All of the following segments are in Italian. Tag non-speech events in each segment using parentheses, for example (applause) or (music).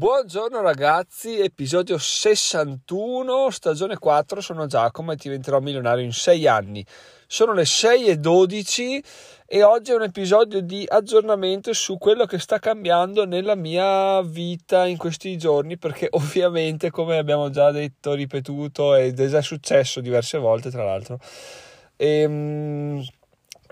Buongiorno ragazzi, episodio 61, stagione 4, sono Giacomo e diventerò milionario in 6 anni. Sono le 6 e 12 e oggi è un episodio di aggiornamento su quello che sta cambiando nella mia vita in questi giorni perché (laughs) ovviamente come abbiamo già detto, ripetuto ed è già successo diverse volte tra l'altro, ehm,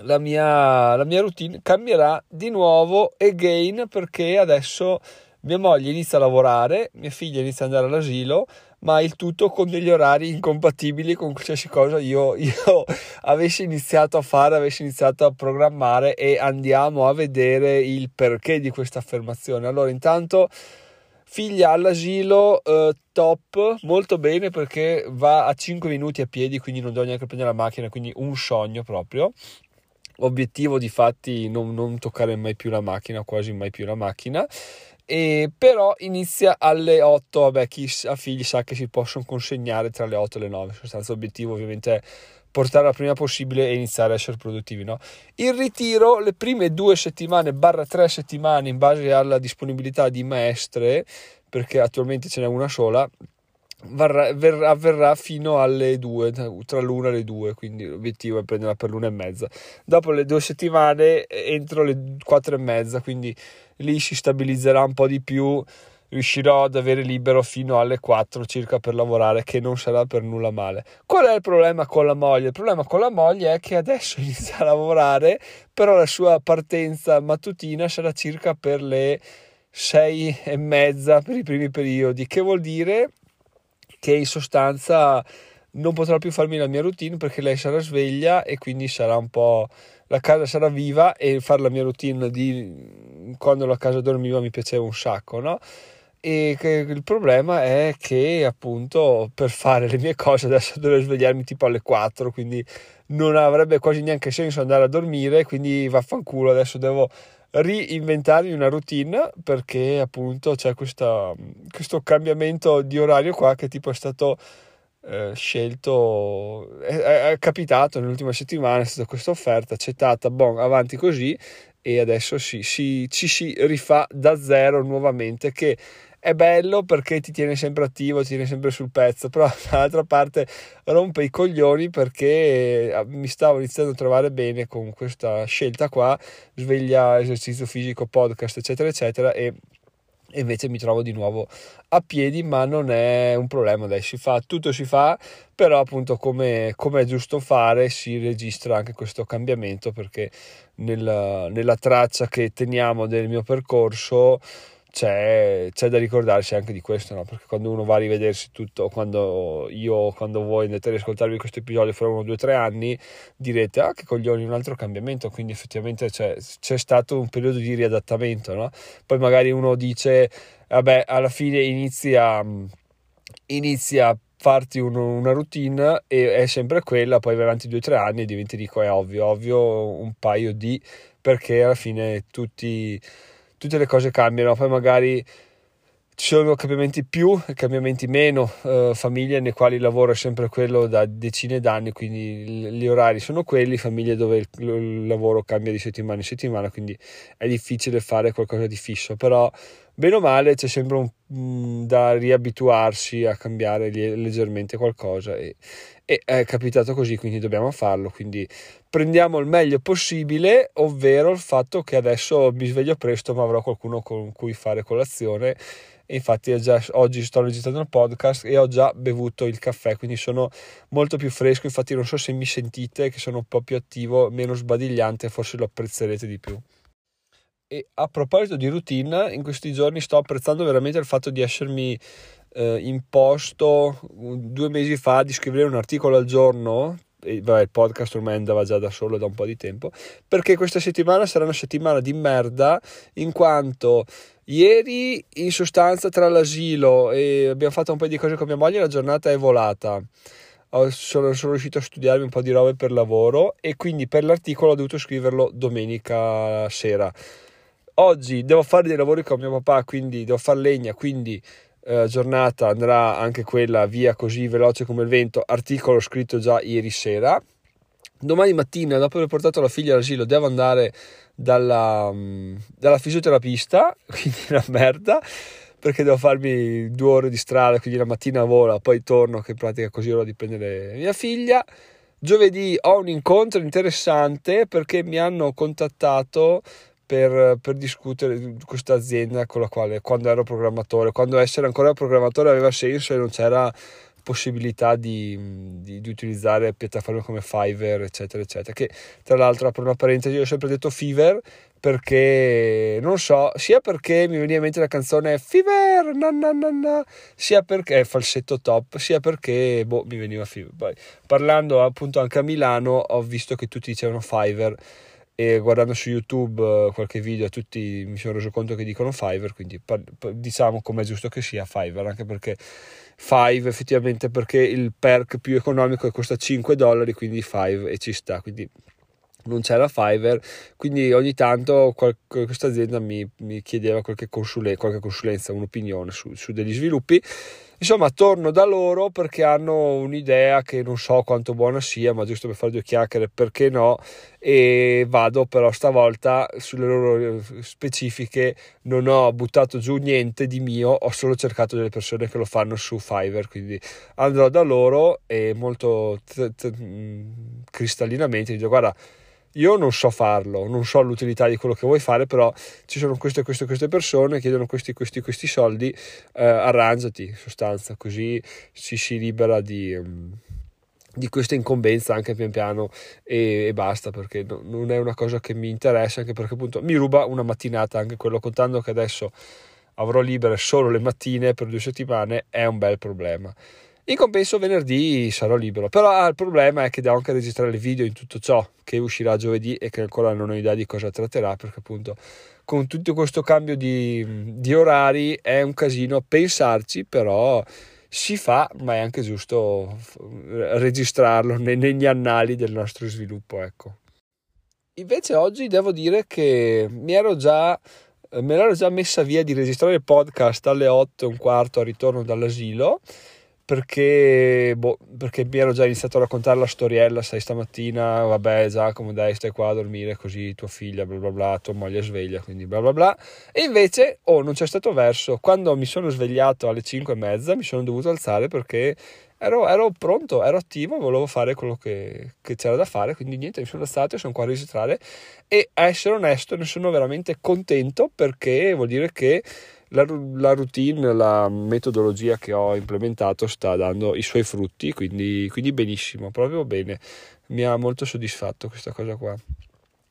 la, mia, la mia routine cambierà di nuovo again perché adesso mia moglie inizia a lavorare, mia figlia inizia ad andare all'asilo, ma il tutto con degli orari incompatibili con qualsiasi cosa io, io avessi iniziato a fare, avessi iniziato a programmare e andiamo a vedere il perché di questa affermazione. Allora, intanto figlia all'asilo eh, top molto bene perché va a 5 minuti a piedi quindi non devo neanche prendere la macchina quindi un sogno proprio obiettivo di fatti non, non toccare mai più la macchina quasi mai più la macchina e però inizia alle 8, vabbè chi ha figli sa che si possono consegnare tra le 8 e le 9, sostanza obiettivo ovviamente è portare la prima possibile e iniziare a essere produttivi. No? Il ritiro, le prime due settimane, barra tre settimane in base alla disponibilità di maestre, perché attualmente ce n'è una sola, Varrà, verrà, avverrà fino alle 2, tra l'una e le 2, quindi l'obiettivo è prenderla per l'una e mezza. Dopo le due settimane entro le 4 e mezza, quindi lì si stabilizzerà un po' di più, riuscirò ad avere libero fino alle 4 circa per lavorare, che non sarà per nulla male. Qual è il problema con la moglie? Il problema con la moglie è che adesso (laughs) inizia a lavorare, però la sua partenza mattutina sarà circa per le 6 e mezza per i primi periodi, che vuol dire che in sostanza non potrò più farmi la mia routine perché lei sarà sveglia e quindi sarà un po' la casa sarà viva e fare la mia routine di quando la casa dormiva mi piaceva un sacco, no? E il problema è che appunto per fare le mie cose adesso devo svegliarmi tipo alle 4, quindi non avrebbe quasi neanche senso andare a dormire, quindi vaffanculo, adesso devo reinventarmi una routine perché appunto c'è questa, questo cambiamento di orario qua che tipo è stato eh, scelto è, è, capitato nell'ultima settimana è stata questa offerta accettata bon avanti così e adesso si, si, ci si rifà da zero nuovamente che è bello perché ti tiene sempre attivo, ti tiene sempre sul pezzo, però (laughs) dall'altra parte rompe i coglioni perché eh, mi stavo iniziando a trovare bene con questa scelta qua, sveglia, esercizio fisico, podcast, eccetera, eccetera, e invece mi trovo di nuovo a piedi ma non è un problema dai si fa tutto si fa però appunto come, come è giusto fare si registra anche questo cambiamento perché nella, nella traccia che teniamo del mio percorso c'è, c'è, da ricordarsi anche di questo, no? perché quando uno va a rivedersi tutto, quando io, quando voi andate ad ascoltarvi questo episodio fra uno, due, tre anni, direte, ah che coglioni, un altro cambiamento, quindi effettivamente c'è, c'è stato un periodo di riadattamento, no? poi magari uno dice, vabbè, alla fine inizia, inizia a farti un, una routine e è sempre quella, poi vai avanti due o tre anni e diventi, dico, è ovvio, ovvio un paio di, perché alla fine tutti tutte le cose cambiano, poi magari ci sono cambiamenti più e cambiamenti meno, eh, famiglie nei quali il lavoro è sempre quello da decine d'anni, quindi gli orari sono quelli, famiglie dove il, il lavoro cambia di settimana in settimana, quindi è difficile fare qualcosa di fisso, però bene o male c'è sempre un, mm, da riabituarsi a cambiare leggermente qualcosa e, e è capitato così, quindi dobbiamo farlo, quindi prendiamo il meglio possibile, ovvero il fatto che adesso mi sveglio presto ma avrò qualcuno con cui fare colazione. Infatti già, oggi sto registrando il podcast e ho già bevuto il caffè quindi sono molto più fresco. Infatti non so se mi sentite che sono un po' più attivo meno sbadigliante forse lo apprezzerete di più e a proposito di routine in questi giorni sto apprezzando veramente il fatto di essermi eh, imposto due mesi fa di scrivere un articolo al giorno e vabbè, il podcast ormai andava già da solo da un po' di tempo, perché questa settimana sarà una settimana di merda, in quanto ieri in sostanza tra l'asilo e abbiamo fatto un po' di cose con mia moglie, la giornata è volata. Sono, sono riuscito a studiarmi un po' di robe per lavoro e quindi per l'articolo ho dovuto scriverlo domenica sera. Oggi devo fare dei lavori con mio papà, quindi devo fare legna, quindi eh, giornata andrà anche quella via così veloce come il vento, articolo scritto già ieri sera. Domani mattina, dopo aver portato la figlia all'asilo, devo andare dalla, mm, dalla fisioterapista, (laughs) quindi una merda. perché devo farmi due ore di strada, quindi la mattina vola, poi torno, che in pratica così ora di prendere mia figlia. Giovedì ho un incontro interessante perché mi hanno contattato per, per, discutere di questa azienda con la quale quando ero programmatore, quando essere ancora programmatore aveva senso e non c'era possibilità di, di, di, utilizzare piattaforme come Fiverr, eccetera, eccetera. Che tra l'altro, per una parentesi, io ho sempre detto Fiverr perché non so, sia perché mi veniva in mente la canzone Fever, na na na na, sia perché è falsetto top, sia perché boh, mi veniva Fever. Poi, parlando appunto anche a Milano, ho visto che tutti dicevano Fiverr e guardando su YouTube uh, qualche video tutti mi sono reso conto che dicono Fiverr, quindi diciamo come è giusto che sia Fiverr, anche perché Five effettivamente perché il perk più economico costa 5 dollari, quindi Five e ci sta, quindi non c'era Fiverr, quindi ogni tanto qualche, questa azienda mi, mi chiedeva qualche, consule, qualche, consulenza, un'opinione su, su degli sviluppi Insomma, torno da loro perché hanno un'idea che non so quanto buona sia, ma giusto per fare due chiacchiere, perché no? E vado però stavolta sulle loro specifiche, non ho buttato giù niente di mio, ho solo cercato delle persone che lo fanno su Fiverr, quindi andrò da loro e molto t- t- cristallinamente dico guarda io non so farlo, non so l'utilità di quello che vuoi fare, però ci sono queste, queste, queste persone, chiedono questi, questi, questi soldi, eh, arrangiati in sostanza, così ci si libera di, um, di questa incombenza anche pian piano e, e basta, perché no, non è una cosa che mi interessa, anche perché appunto mi ruba una mattinata, anche quello contando che adesso avrò libere solo le mattine per due settimane, è un bel problema. In compenso venerdì sarò libero, però ah, il problema è che devo anche registrare il video in tutto ciò che uscirà giovedì e che ancora non ho idea di cosa tratterà perché appunto con tutto questo cambio di, di orari è un casino pensarci, però si fa, ma è anche giusto registrarlo negli annali del nostro sviluppo, ecco. Invece oggi devo dire che mi ero già me l'ero già messa via di registrare il podcast alle 8 e un quarto al ritorno dall'asilo perché, boh, perché mi ero già iniziato a raccontare la storiella, sai, stamattina, vabbè, Giacomo, dai, stai qua a dormire così tua figlia, bla bla bla, tua moglie sveglia, quindi bla bla bla. E invece, oh, non c'è stato verso. Quando mi sono svegliato alle 5 e mezza, mi sono dovuto alzare perché ero, ero pronto, ero attivo, volevo fare quello che, che, c'era da fare, quindi niente, mi sono alzato e sono qua a registrare. E a essere onesto, ne sono veramente contento perché vuol dire che la, la, routine, la metodologia che ho implementato sta dando i suoi frutti, quindi, quindi benissimo, proprio bene. Mi ha molto soddisfatto questa cosa qua.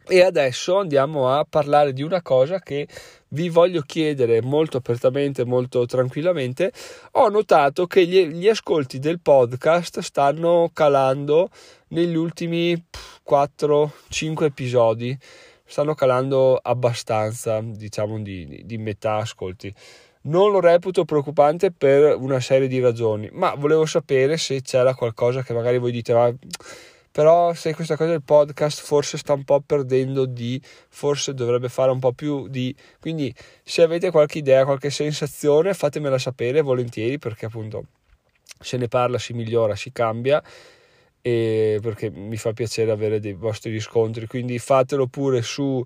E adesso andiamo a parlare di una cosa che vi voglio chiedere molto apertamente, molto tranquillamente. Ho notato che gli, gli ascolti del podcast stanno calando negli ultimi 4-5 episodi stanno calando abbastanza, diciamo di, di metà ascolti. Non lo reputo preoccupante per una serie di ragioni, ma volevo sapere se c'era qualcosa che magari voi dite, ma però se questa cosa del podcast forse sta un po' perdendo di, forse dovrebbe fare un po' più di, quindi se avete qualche idea, qualche sensazione fatemela sapere volentieri perché appunto se ne parla si migliora, si cambia perché mi fa piacere avere dei vostri riscontri quindi fatelo pure su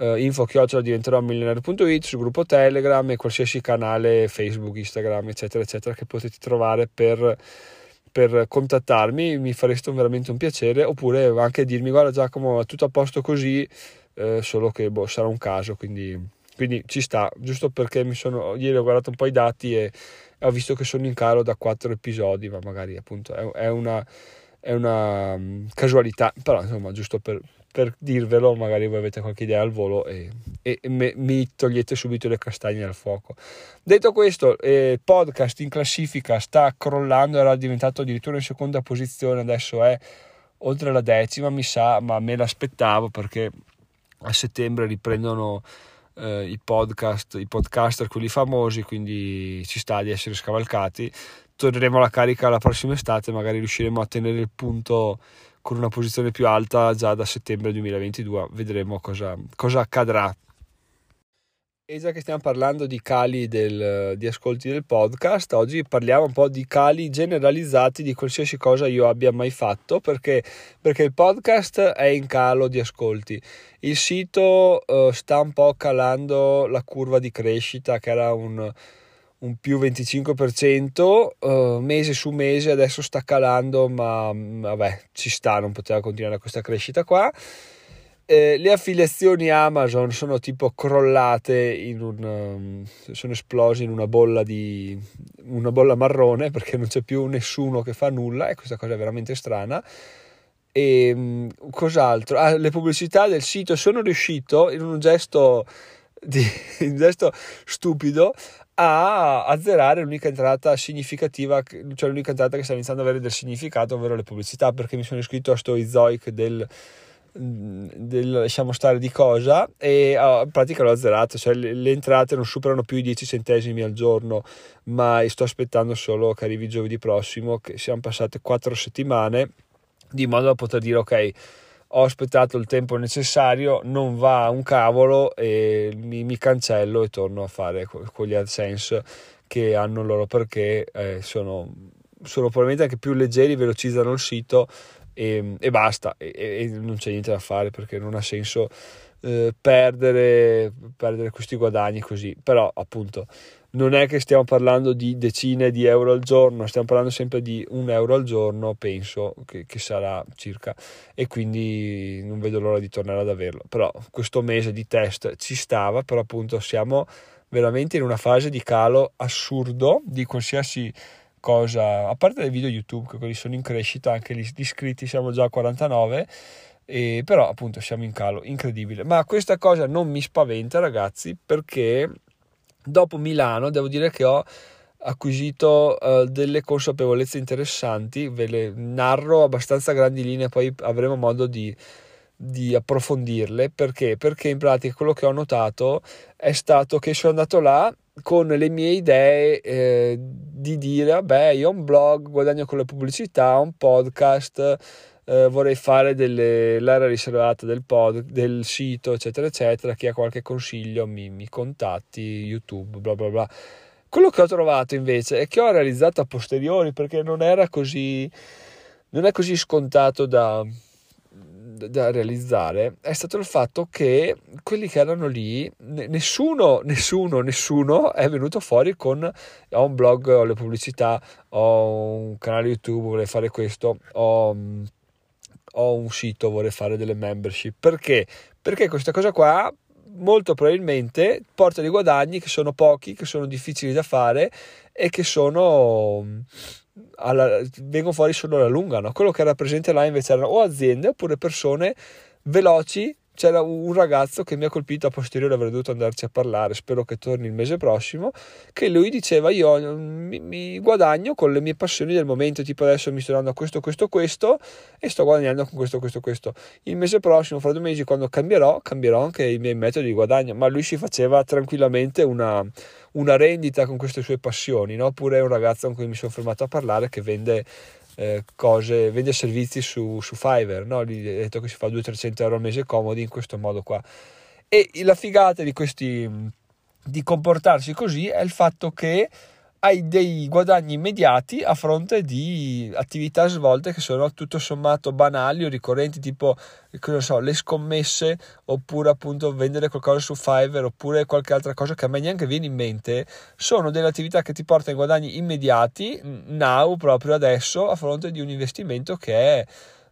uh, info chiocciola diventerò milionario.it sul gruppo telegram e qualsiasi canale facebook instagram eccetera eccetera che potete trovare per, per contattarmi. Mi fareste veramente un piacere oppure anche dirmi guarda Giacomo tutto a posto così eh, solo che boh, sarà un caso quindi, quindi ci sta giusto perché mi sono ieri ho guardato un po' i dati e ho visto che sono in calo da quattro episodi ma magari appunto è, è una è una um, casualità, però insomma giusto per, per, dirvelo, magari voi avete qualche idea al volo e, e me, mi togliete subito le castagne dal fuoco. Detto questo, il eh, podcast in classifica sta crollando, era diventato addirittura in seconda posizione, adesso è oltre la decima mi sa, ma me l'aspettavo perché a settembre riprendono eh, i podcast, i podcaster, quelli famosi, quindi ci sta di essere scavalcati torneremo alla carica la prossima estate, magari riusciremo a tenere il punto con una posizione più alta già da settembre 2022, vedremo cosa, cosa accadrà. E già che stiamo parlando di cali del, di ascolti del podcast, oggi parliamo un po' di cali generalizzati di qualsiasi cosa io abbia mai fatto, perché, perché il podcast è in calo di ascolti. Il sito uh, sta un po' calando la curva di crescita, che era un, un più 25% uh, mese su mese, adesso sta calando, ma mm, vabbè, ci sta, non poteva continuare questa crescita qua. Eh, le affiliazioni Amazon sono tipo crollate in un um, sono esplose in una bolla di una bolla marrone perché non c'è più nessuno che fa nulla e questa cosa è veramente strana. E um, cos'altro? Ah, le pubblicità del sito. Sono riuscito in un gesto di, (laughs) un gesto stupido a azzerare l'unica entrata significativa, cioè l'unica entrata che sta iniziando ad avere del significato, ovvero le pubblicità, perché mi sono iscritto a sto Izoic del, del lasciamo stare di cosa e oh, in pratica l'ho azzerato, cioè le, le, entrate non superano più i 10 centesimi al giorno, ma sto aspettando solo che arrivi giovedì prossimo, che siamo passate 4 settimane, di modo da poter dire ok ho aspettato il tempo necessario, non va un cavolo e mi, mi cancello e torno a fare quegli AdSense che hanno loro perché eh, sono, sono, probabilmente anche più leggeri, velocizzano il sito e, e basta. E, e, non c'è niente da fare perché non ha senso eh, perdere, perdere questi guadagni così, però appunto non è che stiamo parlando di decine di euro al giorno, stiamo parlando sempre di un euro al giorno, penso che, che, sarà circa, e quindi non vedo l'ora di tornare ad averlo. Però questo mese di test ci stava, però appunto siamo veramente in una fase di calo assurdo di qualsiasi cosa, a parte dei video YouTube, che quelli sono in crescita, anche gli iscritti siamo già a 49. E però appunto siamo in calo incredibile ma questa cosa non mi spaventa ragazzi perché Dopo Milano devo dire che ho acquisito uh, delle consapevolezze interessanti, ve le narro abbastanza grandi linee, poi avremo modo di, di approfondirle. Perché? Perché in pratica quello che ho notato è stato che sono andato là con le mie idee eh, di dire, vabbè, io ho un blog, guadagno con le pubblicità, un podcast, eh, vorrei fare delle, l'area riservata del, pod, del sito, eccetera, eccetera. Chi ha qualche consiglio mi, mi contatti, YouTube, bla bla bla. Quello che ho trovato invece è che ho realizzato a posteriori perché non era così, non è così scontato da, da realizzare è stato il fatto che quelli che erano lì, nessuno, nessuno, nessuno è venuto fuori con ho un blog, ho le pubblicità, ho un canale YouTube, vorrei fare questo, ho ho un sito, vorrei fare delle membership. Perché? Perché questa cosa qua molto probabilmente porta dei guadagni che sono pochi, che sono difficili da fare e che sono alla, vengono fuori solo alla lunga. No? Quello che era presente là invece erano o aziende oppure persone veloci c'era un ragazzo che mi ha colpito a posteriore avrei dovuto andarci a parlare spero che torni il mese prossimo che lui diceva io mm, mi, mi, guadagno con le mie passioni del momento tipo adesso mi sto dando questo questo questo e sto guadagnando con questo questo questo il mese prossimo fra due mesi quando cambierò cambierò anche i miei metodi di guadagno ma lui si faceva tranquillamente una, una rendita con queste sue passioni no? oppure è un ragazzo con cui mi sono fermato a parlare che vende eh, cose, vende servizi su, su Fiverr, no? Gli ha detto che si fa 200-300 euro al mese comodi in questo modo qua. E la figata di questi di comportarsi così è il fatto che hai dei guadagni immediati a fronte di attività svolte che sono tutto sommato banali o ricorrenti, tipo so, le scommesse oppure appunto vendere qualcosa su Fiverr oppure qualche altra cosa che a me neanche viene in mente. Sono delle attività che ti portano guadagni immediati, now, proprio adesso, a fronte di un investimento che è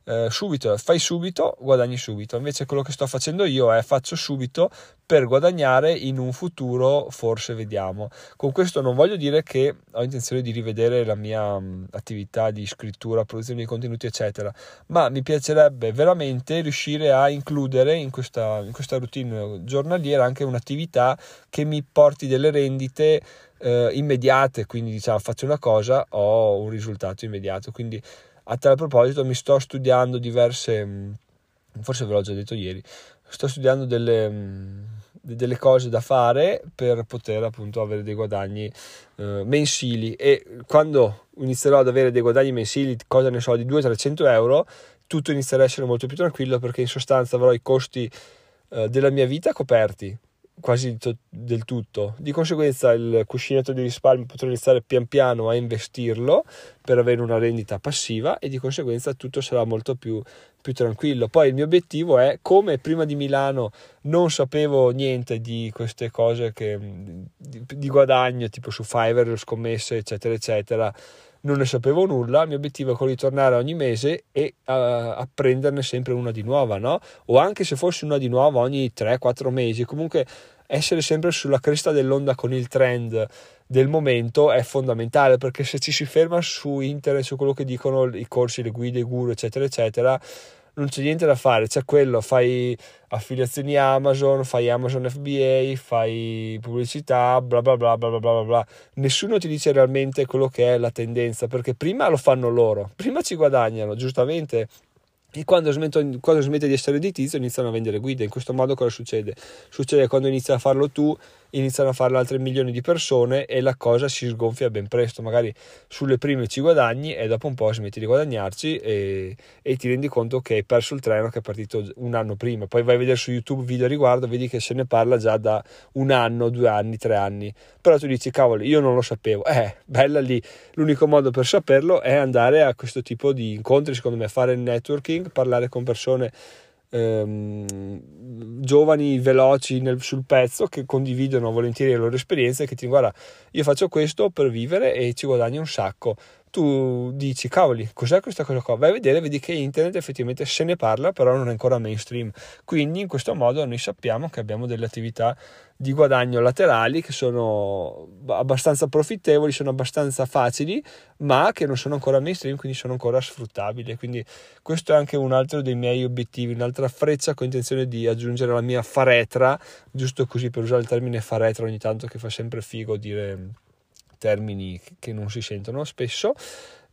eh, subito, fai subito, guadagni subito. Invece quello che sto facendo io è faccio subito per guadagnare in un futuro, forse vediamo. Con questo non voglio dire che ho intenzione di rivedere la mia mh, attività di scrittura, produzione di contenuti, eccetera, ma mi piacerebbe veramente riuscire a includere in questa, in questa routine giornaliera anche un'attività che mi porti delle rendite eh, immediate, quindi diciamo faccio una cosa, ho un risultato immediato, quindi a tal proposito mi sto studiando diverse, mm, forse ve l'ho già detto ieri, sto studiando delle, mm, delle cose da fare per poter appunto avere dei guadagni eh, mensili. E quando inizierò ad avere dei guadagni mensili, cosa ne so, di 200-300 euro, tutto inizierà a essere molto più tranquillo perché in sostanza avrò i costi eh, della mia vita coperti quasi del tutto. Di conseguenza il cuscinetto di risparmio potrò iniziare pian piano a investirlo per avere una rendita passiva e di conseguenza tutto sarà molto più, più tranquillo. Poi il mio obiettivo è come prima di Milano non sapevo niente di queste cose che, di, di guadagno tipo su Fiverr, scommesse eccetera eccetera non ne sapevo nulla, il mio obiettivo è quello di tornare ogni mese e uh, apprenderne sempre una di nuova, no? O anche se fosse una di nuova ogni 3-4 mesi, comunque essere sempre sulla cresta dell'onda con il trend del momento è fondamentale perché se ci si ferma su internet, su quello che dicono i corsi, le guide, i guru, eccetera, eccetera, non c'è niente da fare, c'è quello, fai affiliazioni Amazon, fai Amazon FBA, fai pubblicità, bla bla bla bla bla bla bla. Nessuno ti dice realmente quello che è la tendenza, perché prima lo fanno loro, prima ci guadagnano, giustamente, e quando, smetto, quando smette di essere di tizio iniziano a vendere guide. In questo modo cosa succede? Succede quando inizi a farlo tu, iniziano a farlo altre milioni di persone e la cosa si sgonfia ben presto. Magari sulle prime ci guadagni e dopo un po' smetti di guadagnarci e, e ti rendi conto che hai perso il treno che è partito un anno prima. Poi vai a vedere su YouTube video a riguardo, vedi che se ne parla già da un anno, due anni, tre anni. Però tu dici, cavolo, io non lo sapevo. Eh, bella lì. L'unico modo per saperlo è andare a questo tipo di incontri, secondo me, fare networking networking, parlare con persone ehm, giovani, veloci nel, sul pezzo che condividono volentieri le loro esperienze e che ti dicono guarda io faccio questo per vivere e ci guadagno un sacco tu dici cavoli cos'è questa cosa qua? Vai a vedere vedi che internet effettivamente se ne parla però non è ancora mainstream. Quindi in questo modo noi sappiamo che abbiamo delle attività di guadagno laterali che sono abbastanza profittevoli sono abbastanza facili ma che non sono ancora mainstream quindi sono ancora sfruttabili. Quindi questo è anche un altro dei miei obiettivi un'altra freccia con intenzione di aggiungere alla mia faretra giusto così per usare il termine faretra ogni tanto che fa sempre figo dire termini che non si sentono spesso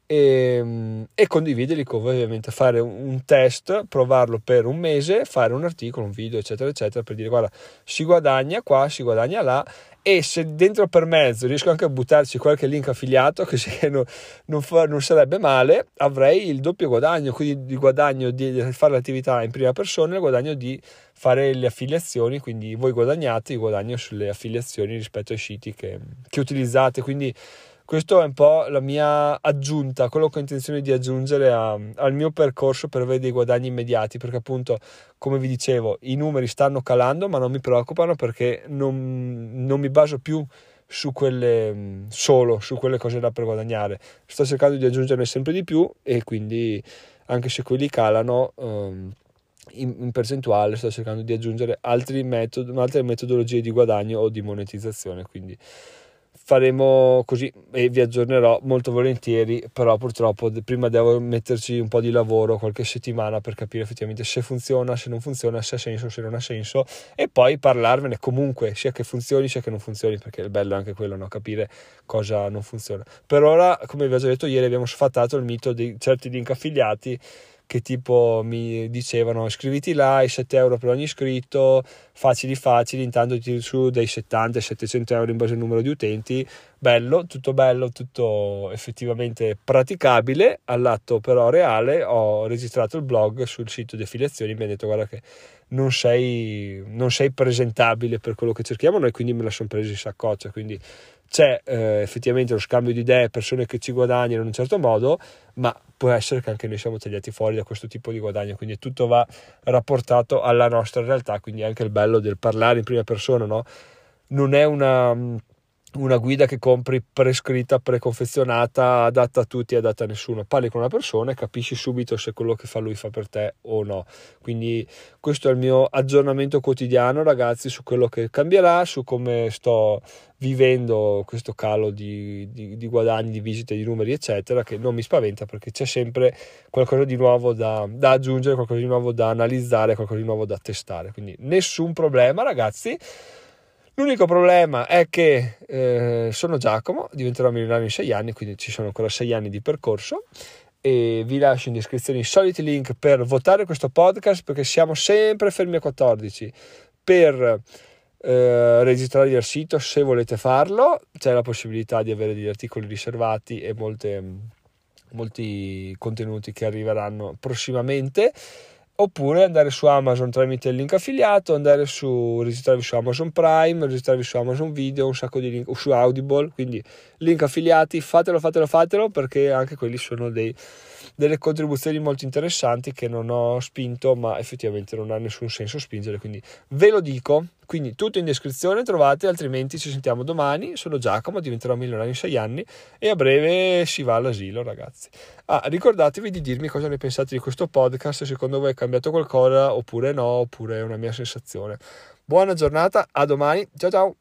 e, e condividerli con voi ovviamente fare un test provarlo per un mese fare un articolo un video eccetera eccetera per dire guarda si guadagna qua si guadagna là e se dentro per mezzo riesco anche a buttarci qualche link affiliato così non, non, fa, non sarebbe male avrei il doppio guadagno quindi il guadagno di fare l'attività in prima persona e il guadagno di fare le affiliazioni quindi voi guadagnate io guadagno sulle affiliazioni rispetto ai siti che, che utilizzate. Quindi questo è un po' la mia aggiunta, quello che ho intenzione di aggiungere a, al mio percorso per avere dei guadagni immediati, perché appunto, come vi dicevo, i numeri stanno calando, ma non mi preoccupano perché non, non mi baso più su quelle solo su quelle cose da per guadagnare. Sto cercando di aggiungerne sempre di più e quindi anche se quelli calano um, in, in, percentuale sto cercando di aggiungere altri metodi, altre metodologie di guadagno o di monetizzazione. Quindi faremo così e vi aggiornerò molto volentieri però purtroppo prima devo metterci un po' di lavoro qualche settimana per capire effettivamente se funziona se non funziona se ha senso se non ha senso e poi parlarvene comunque sia che funzioni sia che non funzioni perché il bello è anche quello no? capire cosa non funziona per ora come vi ho già detto ieri abbiamo sfatato il mito di certi link affiliati che tipo mi dicevano iscriviti là, i 7 euro per ogni iscritto, facili facili, intanto ti su dei 70-700 euro in base al numero di utenti, bello, tutto bello, tutto effettivamente praticabile, all'atto però reale ho registrato il blog sul sito di affiliazioni, mi hanno detto guarda che non sei, non sei presentabile per quello che cerchiamo noi, quindi me la sono presa in saccoccia, quindi c'è eh, effettivamente lo scambio di idee, persone che ci guadagnano in un certo modo, ma può essere che anche noi siamo tagliati fuori da questo tipo di guadagno, quindi tutto va rapportato alla nostra realtà, quindi anche il bello del parlare in prima persona, no? Non è una una guida che compri prescritta, preconfezionata, adatta a tutti adatta a nessuno. Parli con una persona e capisci subito se quello che fa lui fa per te o no. Quindi questo è il mio aggiornamento quotidiano, ragazzi, su quello che cambierà, su come sto vivendo questo calo di, di, di guadagni, di visite, di numeri, eccetera, che non mi spaventa perché c'è sempre qualcosa di nuovo da, da aggiungere, qualcosa di nuovo da analizzare, qualcosa di nuovo da testare. Quindi nessun problema, ragazzi. L'unico problema è che eh, sono Giacomo, diventerò milionario in sei anni, quindi ci sono ancora sei anni di percorso e vi lascio in descrizione i soliti link per votare questo podcast perché siamo sempre fermi a 14 per eh, registrarvi al sito se volete farlo c'è la possibilità di avere degli articoli riservati e molte, molti contenuti che arriveranno prossimamente oppure andare su Amazon tramite il link affiliato, andare su registrarvi su Amazon Prime, registrarvi su Amazon Video, un sacco di link, o su Audible, quindi link affiliati, fatelo, fatelo, fatelo perché anche quelli sono dei, delle contribuzioni molto interessanti che non ho spinto, ma effettivamente non ha nessun senso spingere, quindi ve lo dico. Quindi tutto in descrizione trovate, altrimenti ci sentiamo domani. Sono Giacomo, diventerò milionario in sei anni e a breve si va all'asilo, ragazzi. Ah, ricordatevi di dirmi cosa ne pensate di questo podcast, se secondo voi è cambiato qualcosa oppure no, oppure è una mia sensazione. Buona giornata, a domani, ciao ciao!